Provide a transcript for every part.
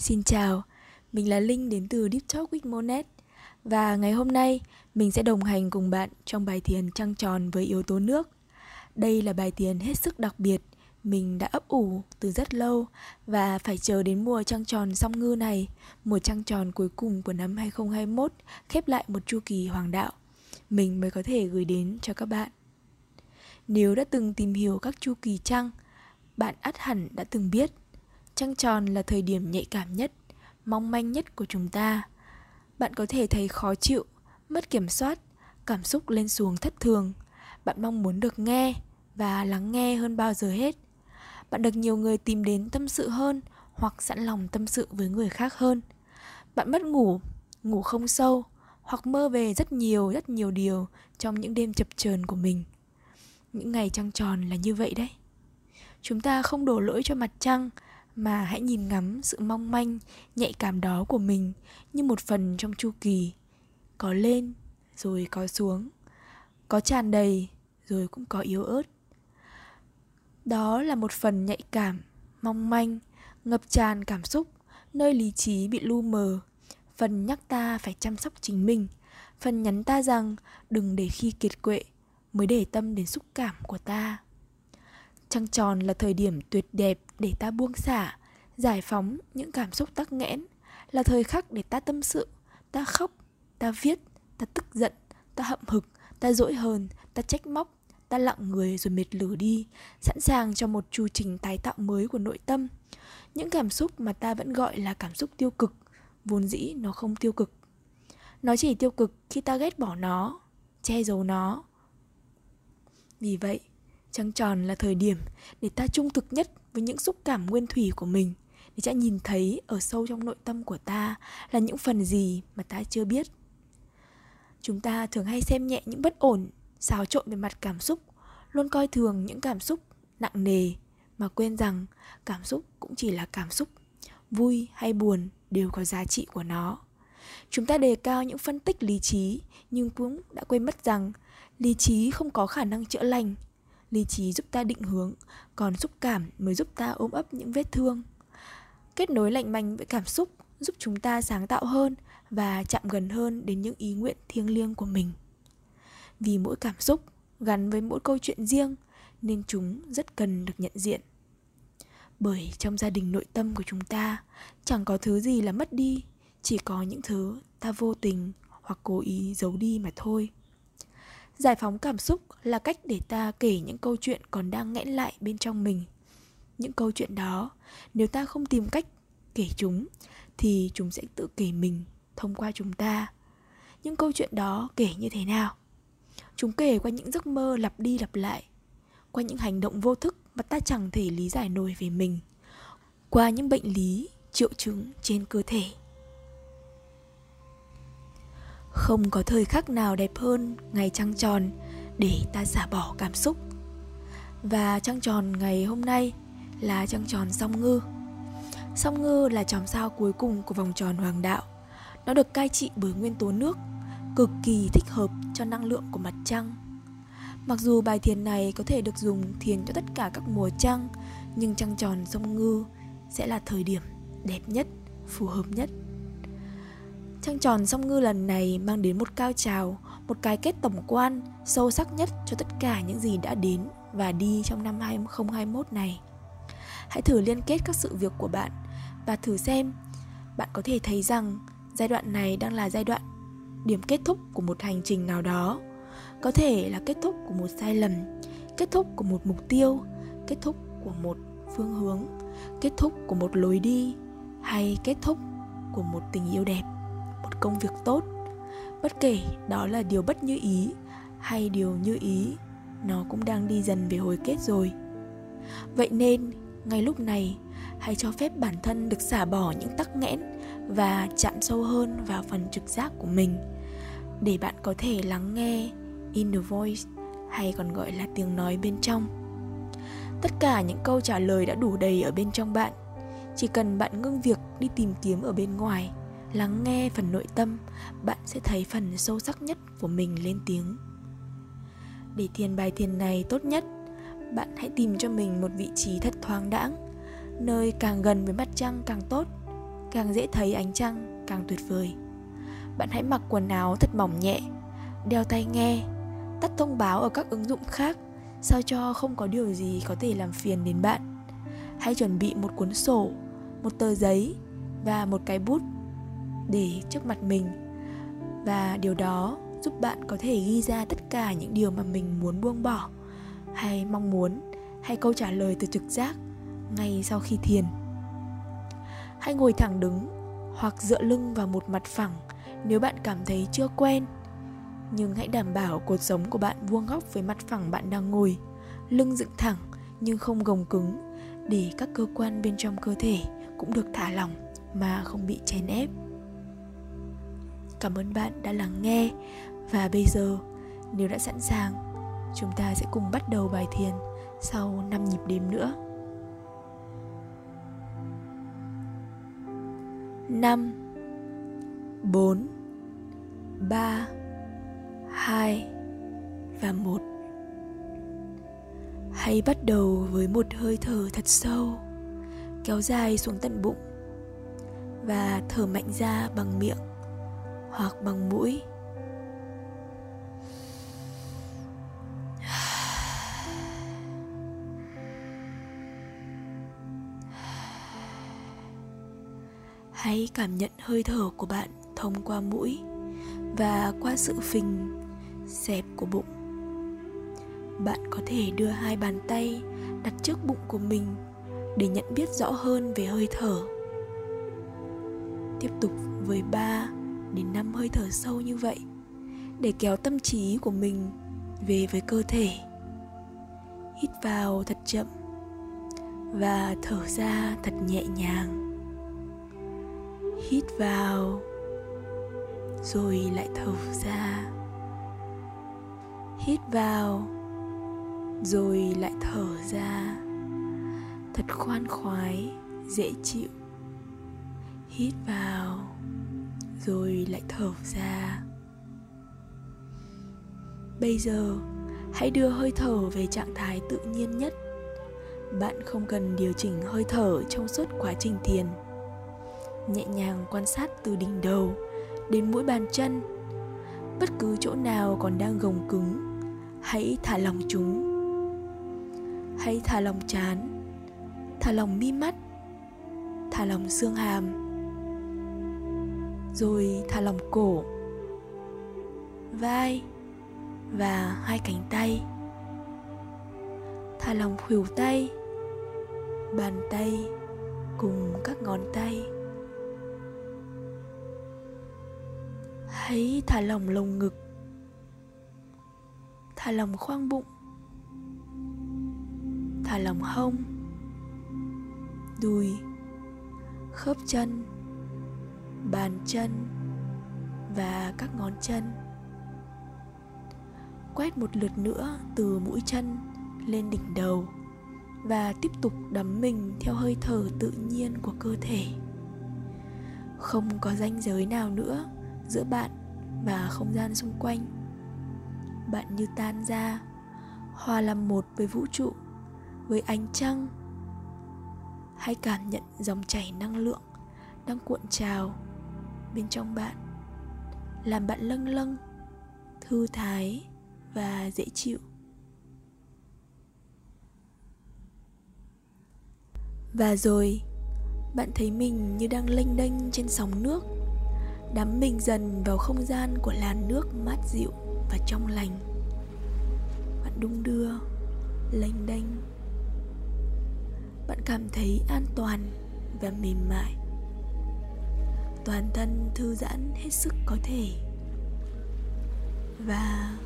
Xin chào, mình là Linh đến từ Deep Talk with Monet. Và ngày hôm nay mình sẽ đồng hành cùng bạn trong bài thiền trăng tròn với yếu tố nước. Đây là bài thiền hết sức đặc biệt Mình đã ấp ủ từ rất lâu Và phải chờ đến mùa trăng tròn song ngư này Mùa trăng tròn cuối cùng của năm 2021 Khép lại một chu kỳ hoàng đạo. Mình mới có thể gửi đến cho các bạn. Nếu đã từng tìm hiểu các chu kỳ trăng Bạn ắt hẳn đã từng biết Trăng tròn là thời điểm nhạy cảm nhất, mong manh nhất của chúng ta. Bạn có thể thấy khó chịu, mất kiểm soát, cảm xúc lên xuống thất thường. Bạn mong muốn được nghe và lắng nghe hơn bao giờ hết. Bạn được nhiều người tìm đến tâm sự hơn hoặc sẵn lòng tâm sự với người khác hơn. Bạn mất ngủ, ngủ không sâu hoặc mơ về rất nhiều rất nhiều điều trong những đêm chập chờn của mình. Những ngày trăng tròn là như vậy đấy. Chúng ta không đổ lỗi cho mặt trăng mà hãy nhìn ngắm sự mong manh, nhạy cảm đó của mình như một phần trong chu kỳ. Có lên, rồi có xuống. Có tràn đầy, rồi cũng có yếu ớt. Đó là một phần nhạy cảm, mong manh, ngập tràn cảm xúc, nơi lý trí bị lu mờ. Phần nhắc ta phải chăm sóc chính mình. Phần nhắn ta rằng đừng để khi kiệt quệ mới để tâm đến xúc cảm của ta. Trăng tròn là thời điểm tuyệt đẹp để ta buông xả, giải phóng những cảm xúc tắc nghẽn, là thời khắc để ta tâm sự, ta khóc, ta viết, ta tức giận, ta hậm hực, ta dỗi hờn, ta trách móc, ta lặng người rồi mệt lử đi, sẵn sàng cho một chu trình tái tạo mới của nội tâm. Những cảm xúc mà ta vẫn gọi là cảm xúc tiêu cực, vốn dĩ nó không tiêu cực. Nó chỉ tiêu cực khi ta ghét bỏ nó, che giấu nó. Vì vậy, Trăng tròn là thời điểm để ta trung thực nhất với những xúc cảm nguyên thủy của mình để ta nhìn thấy ở sâu trong nội tâm của ta là những phần gì mà ta chưa biết. Chúng ta thường hay xem nhẹ những bất ổn, xáo trộn về mặt cảm xúc, luôn coi thường những cảm xúc nặng nề mà quên rằng cảm xúc cũng chỉ là cảm xúc, vui hay buồn đều có giá trị của nó. Chúng ta đề cao những phân tích lý trí nhưng cũng đã quên mất rằng lý trí không có khả năng chữa lành lý trí giúp ta định hướng, còn xúc cảm mới giúp ta ôm ấp những vết thương. Kết nối lạnh mạnh với cảm xúc giúp chúng ta sáng tạo hơn và chạm gần hơn đến những ý nguyện thiêng liêng của mình. Vì mỗi cảm xúc gắn với mỗi câu chuyện riêng nên chúng rất cần được nhận diện. Bởi trong gia đình nội tâm của chúng ta, chẳng có thứ gì là mất đi, chỉ có những thứ ta vô tình hoặc cố ý giấu đi mà thôi giải phóng cảm xúc là cách để ta kể những câu chuyện còn đang nghẽn lại bên trong mình. Những câu chuyện đó, nếu ta không tìm cách kể chúng, thì chúng sẽ tự kể mình thông qua chúng ta. Những câu chuyện đó kể như thế nào? Chúng kể qua những giấc mơ lặp đi lặp lại, qua những hành động vô thức mà ta chẳng thể lý giải nổi về mình, qua những bệnh lý, triệu chứng trên cơ thể không có thời khắc nào đẹp hơn ngày trăng tròn để ta xả bỏ cảm xúc. Và trăng tròn ngày hôm nay là trăng tròn song ngư. Song ngư là chòm sao cuối cùng của vòng tròn hoàng đạo. Nó được cai trị bởi nguyên tố nước, cực kỳ thích hợp cho năng lượng của mặt trăng. Mặc dù bài thiền này có thể được dùng thiền cho tất cả các mùa trăng, nhưng trăng tròn song ngư sẽ là thời điểm đẹp nhất, phù hợp nhất. Trăng tròn song ngư lần này mang đến một cao trào, một cái kết tổng quan sâu sắc nhất cho tất cả những gì đã đến và đi trong năm 2021 này. Hãy thử liên kết các sự việc của bạn và thử xem bạn có thể thấy rằng giai đoạn này đang là giai đoạn điểm kết thúc của một hành trình nào đó. Có thể là kết thúc của một sai lầm, kết thúc của một mục tiêu, kết thúc của một phương hướng, kết thúc của một lối đi hay kết thúc của một tình yêu đẹp công việc tốt. Bất kể đó là điều bất như ý hay điều như ý, nó cũng đang đi dần về hồi kết rồi. Vậy nên, ngay lúc này, hãy cho phép bản thân được xả bỏ những tắc nghẽn và chạm sâu hơn vào phần trực giác của mình, để bạn có thể lắng nghe inner voice hay còn gọi là tiếng nói bên trong. Tất cả những câu trả lời đã đủ đầy ở bên trong bạn. Chỉ cần bạn ngưng việc đi tìm kiếm ở bên ngoài lắng nghe phần nội tâm, bạn sẽ thấy phần sâu sắc nhất của mình lên tiếng. Để thiền bài thiền này tốt nhất, bạn hãy tìm cho mình một vị trí thật thoáng đãng, nơi càng gần với mặt trăng càng tốt, càng dễ thấy ánh trăng càng tuyệt vời. Bạn hãy mặc quần áo thật mỏng nhẹ, đeo tai nghe, tắt thông báo ở các ứng dụng khác, sao cho không có điều gì có thể làm phiền đến bạn. Hãy chuẩn bị một cuốn sổ, một tờ giấy và một cái bút để trước mặt mình. Và điều đó giúp bạn có thể ghi ra tất cả những điều mà mình muốn buông bỏ. Hay mong muốn, hay câu trả lời từ trực giác ngay sau khi thiền. Hãy ngồi thẳng đứng hoặc dựa lưng vào một mặt phẳng nếu bạn cảm thấy chưa quen. Nhưng hãy đảm bảo cột sống của bạn vuông góc với mặt phẳng bạn đang ngồi, lưng dựng thẳng nhưng không gồng cứng để các cơ quan bên trong cơ thể cũng được thả lỏng mà không bị chèn ép cảm ơn bạn đã lắng nghe. Và bây giờ, nếu đã sẵn sàng, chúng ta sẽ cùng bắt đầu bài thiền sau 5 nhịp đếm nữa. 5 4 3 2 và 1 Hãy bắt đầu với một hơi thở thật sâu, Kéo dài xuống tận bụng Và thở mạnh ra bằng miệng. Hoặc bằng mũi hãy cảm nhận hơi thở của bạn thông qua mũi và qua sự phình, xẹp của bụng bạn có thể đưa hai bàn tay đặt trước bụng của mình để nhận biết rõ hơn về hơi thở tiếp tục với ba đến 5 hơi thở sâu như vậy để kéo tâm trí của mình về với cơ thể. Hít vào thật chậm và thở ra thật nhẹ nhàng. Hít vào rồi lại thở ra. Hít vào rồi lại thở ra. Thật khoan khoái, dễ chịu. Hít vào rồi lại thở ra. Bây giờ, hãy đưa hơi thở về trạng thái tự nhiên nhất. Bạn không cần điều chỉnh hơi thở trong suốt quá trình thiền. Nhẹ nhàng quan sát từ đỉnh đầu đến mũi bàn chân. Bất cứ chỗ nào còn đang gồng cứng, hãy thả lỏng chúng. Hãy thả lỏng chán thả lỏng mi mắt, thả lỏng xương hàm rồi thả lỏng cổ. Vai và hai cánh tay. Thả lỏng khuỷu tay, bàn tay cùng các ngón tay. Hãy thả lỏng lồng ngực, thả lỏng khoang bụng, thả lỏng hông, đùi, khớp chân bàn chân và các ngón chân. Quét một lượt nữa từ mũi chân lên đỉnh đầu và tiếp tục đắm mình theo hơi thở tự nhiên của cơ thể. Không có ranh giới nào nữa giữa bạn và không gian xung quanh. Bạn như tan ra, hòa làm một với vũ trụ, với ánh trăng. Hãy cảm nhận dòng chảy năng lượng đang cuộn trào bên trong bạn, làm bạn lâng lâng, thư thái và dễ chịu. Và rồi, bạn thấy mình như đang lênh đênh trên sóng nước, đắm mình dần vào không gian của làn nước mát dịu và trong lành. Bạn đung đưa, lênh đênh. Bạn cảm thấy an toàn và mềm mại toàn thân thư giãn hết sức có thể. Và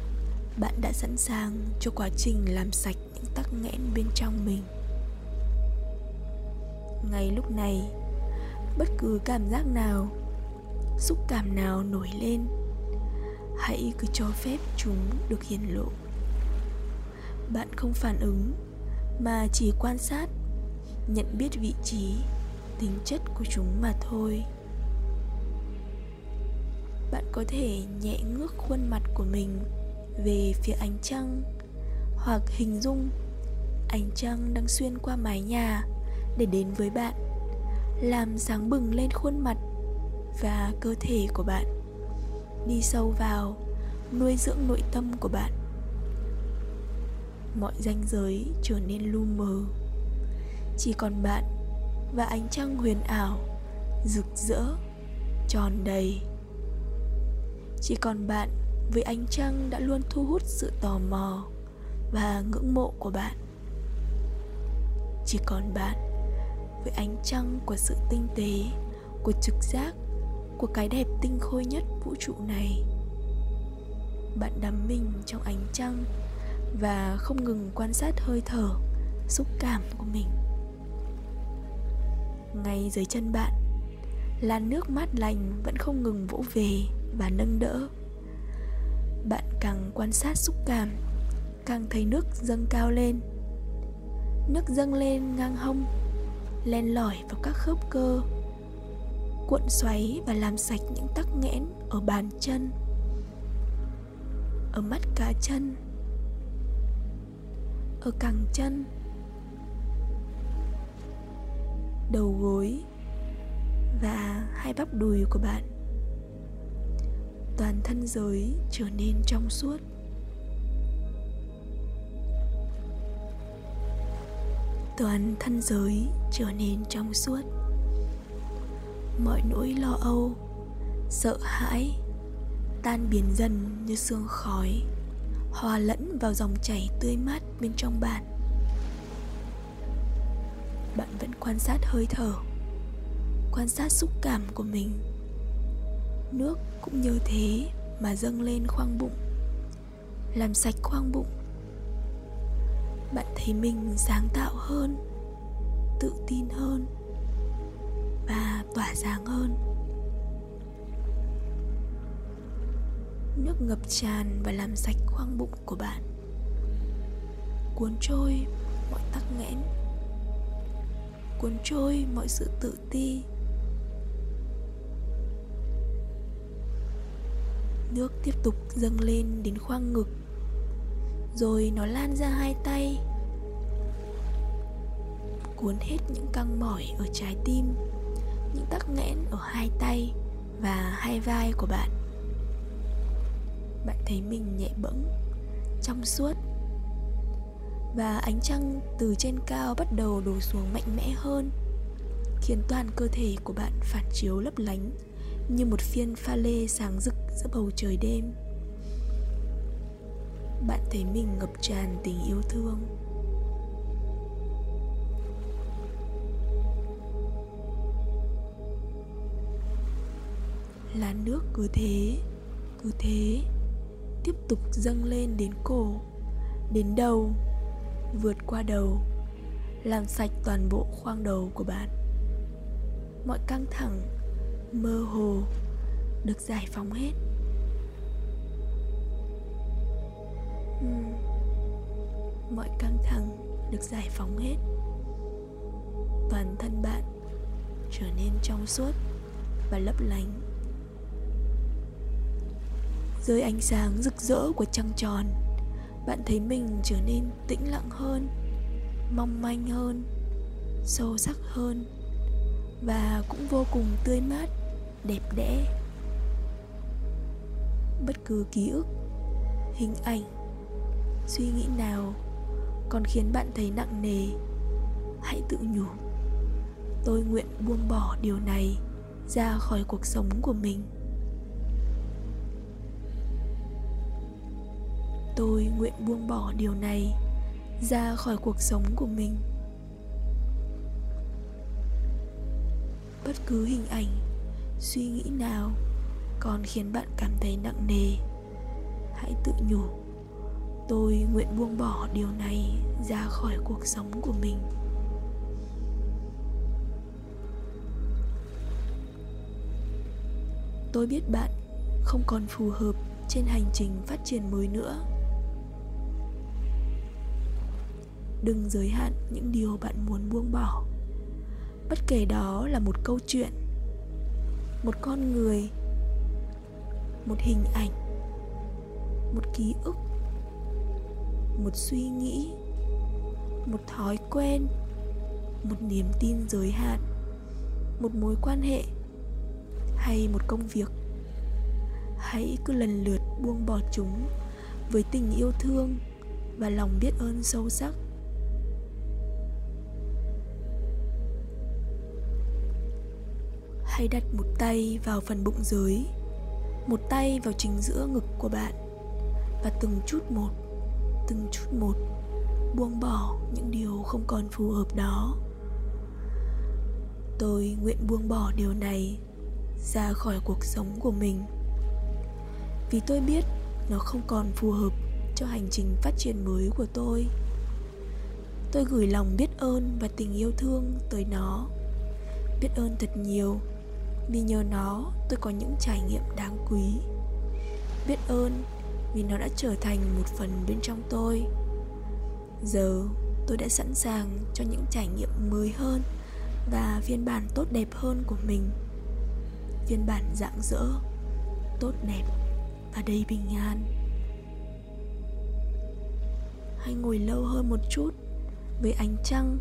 bạn đã sẵn sàng cho quá trình làm sạch những tắc nghẽn bên trong mình. Ngay lúc này, bất cứ cảm giác nào, xúc cảm nào nổi lên, hãy cứ cho phép chúng được hiển lộ. Bạn không phản ứng, mà chỉ quan sát, nhận biết vị trí, tính chất của chúng mà thôi bạn có thể nhẹ ngước khuôn mặt của mình về phía ánh trăng hoặc hình dung ánh trăng đang xuyên qua mái nhà để đến với bạn, làm sáng bừng lên khuôn mặt và cơ thể của bạn. Đi sâu vào, nuôi dưỡng nội tâm của bạn. Mọi ranh giới trở nên lu mờ. Chỉ còn bạn và ánh trăng huyền ảo rực rỡ, tròn đầy chỉ còn bạn với ánh trăng đã luôn thu hút sự tò mò và ngưỡng mộ của bạn. Chỉ còn bạn với ánh trăng của sự tinh tế, của trực giác, của cái đẹp tinh khôi nhất vũ trụ này. Bạn đắm mình trong ánh trăng và không ngừng quan sát hơi thở, xúc cảm của mình. Ngay dưới chân bạn là nước mát lành vẫn không ngừng vỗ về và nâng đỡ. Bạn càng quan sát xúc cảm, càng thấy nước dâng cao lên. Nước dâng lên ngang hông, len lỏi vào các khớp cơ. Cuộn xoáy và làm sạch những tắc nghẽn ở bàn chân, ở mắt cá chân, ở cẳng chân, đầu gối và hai bắp đùi của bạn toàn thân giới trở nên trong suốt. Toàn thân giới trở nên trong suốt. Mọi nỗi lo âu, sợ hãi, tan biến dần như sương khói, hòa lẫn vào dòng chảy tươi mát bên trong bạn. Bạn vẫn quan sát hơi thở, quan sát xúc cảm của mình nước cũng như thế mà dâng lên khoang bụng. Làm sạch khoang bụng. Bạn thấy mình sáng tạo hơn, tự tin hơn và tỏa sáng hơn. Nước ngập tràn và làm sạch khoang bụng của bạn. Cuốn trôi mọi tắc nghẽn. Cuốn trôi mọi sự tự ti. Nước tiếp tục dâng lên đến khoang ngực, rồi nó lan ra hai tay, cuốn hết những căng mỏi ở trái tim, những tắc nghẽn ở hai tay và hai vai của bạn. Bạn thấy mình nhẹ bẫng, trong suốt, và ánh trăng từ trên cao bắt đầu đổ xuống mạnh mẽ hơn, khiến toàn cơ thể của bạn phản chiếu lấp lánh như một phiên pha lê sáng rực giữa bầu trời đêm. Bạn thấy mình ngập tràn tình yêu thương. Là nước cứ thế cứ thế, tiếp tục dâng lên đến cổ, đến đầu, vượt qua đầu, làm sạch toàn bộ khoang đầu của bạn. Mọi căng thẳng, mơ hồ được giải phóng hết. Uhm. mọi căng thẳng được giải phóng hết. Toàn thân bạn trở nên trong suốt và lấp lánh. Dưới ánh sáng rực rỡ của trăng tròn, bạn thấy mình trở nên tĩnh lặng hơn, mong manh hơn, sâu sắc hơn và cũng vô cùng tươi mát, đẹp đẽ bất cứ ký ức, hình ảnh, suy nghĩ nào còn khiến bạn thấy nặng nề, hãy tự nhủ. Tôi nguyện buông bỏ điều này ra khỏi cuộc sống của mình. Tôi nguyện buông bỏ điều này ra khỏi cuộc sống của mình. Bất cứ hình ảnh, suy nghĩ nào còn khiến bạn cảm thấy nặng nề. Hãy tự nhủ, tôi nguyện buông bỏ điều này ra khỏi cuộc sống của mình. Tôi biết bạn không còn phù hợp trên hành trình phát triển mới nữa. Đừng giới hạn những điều bạn muốn buông bỏ. Bất kể đó là một câu chuyện, một con người một hình ảnh, một ký ức, một suy nghĩ, một thói quen, một niềm tin giới hạn, một mối quan hệ hay một công việc. Hãy cứ lần lượt buông bỏ chúng với tình yêu thương và lòng biết ơn sâu sắc. Hãy đặt một tay vào phần bụng dưới một tay vào chính giữa ngực của bạn và từng chút một, từng chút một buông bỏ những điều không còn phù hợp đó. Tôi nguyện buông bỏ điều này ra khỏi cuộc sống của mình vì tôi biết nó không còn phù hợp cho hành trình phát triển mới của tôi. Tôi gửi lòng biết ơn và tình yêu thương tới nó, biết ơn thật nhiều vì nhờ nó, tôi có những trải nghiệm đáng quý. Biết ơn vì nó đã trở thành một phần bên trong tôi. Giờ, tôi đã sẵn sàng cho những trải nghiệm mới hơn và phiên bản tốt đẹp hơn của mình. Phiên bản rạng rỡ, tốt đẹp và đầy bình an. Hãy ngồi lâu hơn một chút với ánh trăng,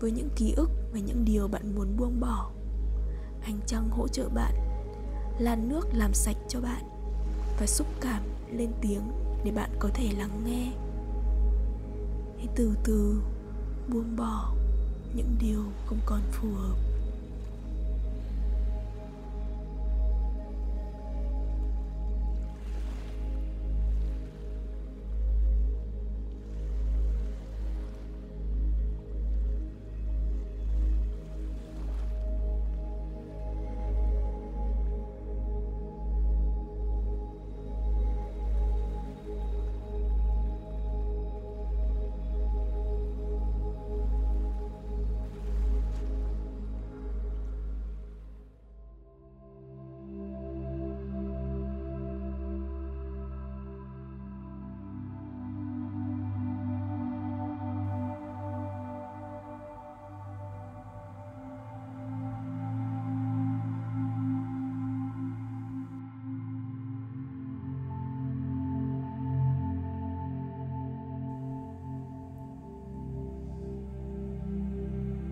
với những ký ức và những điều bạn muốn buông bỏ ánh trăng hỗ trợ bạn làn nước làm sạch cho bạn và xúc cảm lên tiếng để bạn có thể lắng nghe. Hãy từ từ buông bỏ những điều không còn phù hợp.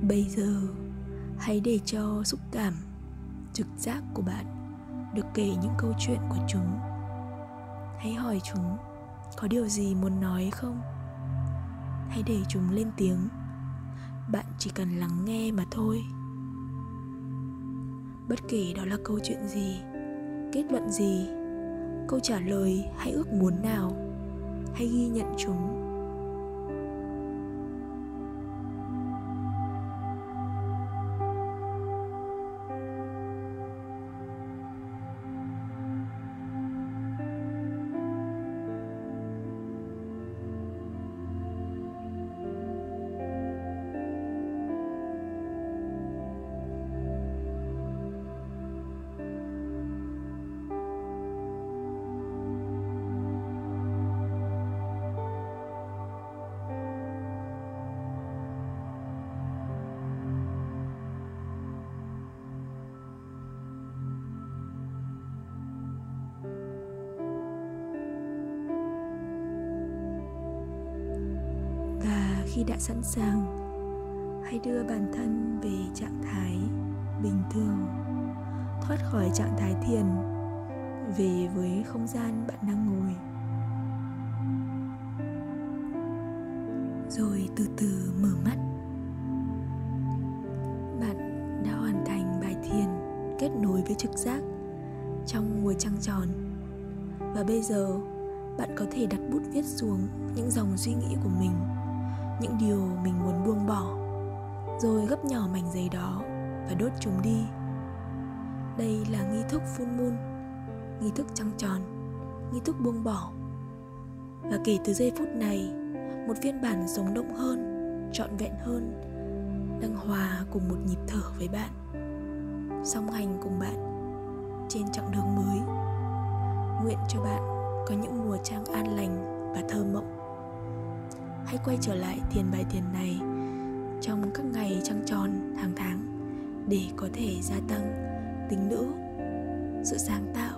Bây giờ, hãy để cho xúc cảm, trực giác của bạn được kể những câu chuyện của chúng. Hãy hỏi chúng, có điều gì muốn nói không? Hãy để chúng lên tiếng. Bạn chỉ cần lắng nghe mà thôi. Bất kể đó là câu chuyện gì, kết luận gì, câu trả lời hay ước muốn nào, hãy ghi nhận chúng. Khi đã sẵn sàng, hãy đưa bản thân về trạng thái bình thường, thoát khỏi trạng thái thiền, về với không gian bạn đang ngồi. Rồi từ từ mở mắt. Bạn đã hoàn thành bài thiền kết nối với trực giác trong mùa trăng tròn. Và bây giờ, bạn có thể đặt bút viết xuống những dòng suy nghĩ của mình những điều mình muốn buông bỏ. Rồi gấp nhỏ mảnh giấy đó và đốt chúng đi. Đây là nghi thức phun moon, nghi thức trăng tròn, nghi thức buông bỏ. Và kể từ giây phút này, một phiên bản sống động hơn, trọn vẹn hơn đang hòa cùng một nhịp thở với bạn, song hành cùng bạn trên chặng đường mới. Nguyện cho bạn có những mùa trăng an lành và thơ mộng hãy quay trở lại thiền bài thiền này trong các ngày trăng tròn hàng tháng để có thể gia tăng tính nữ, sự sáng tạo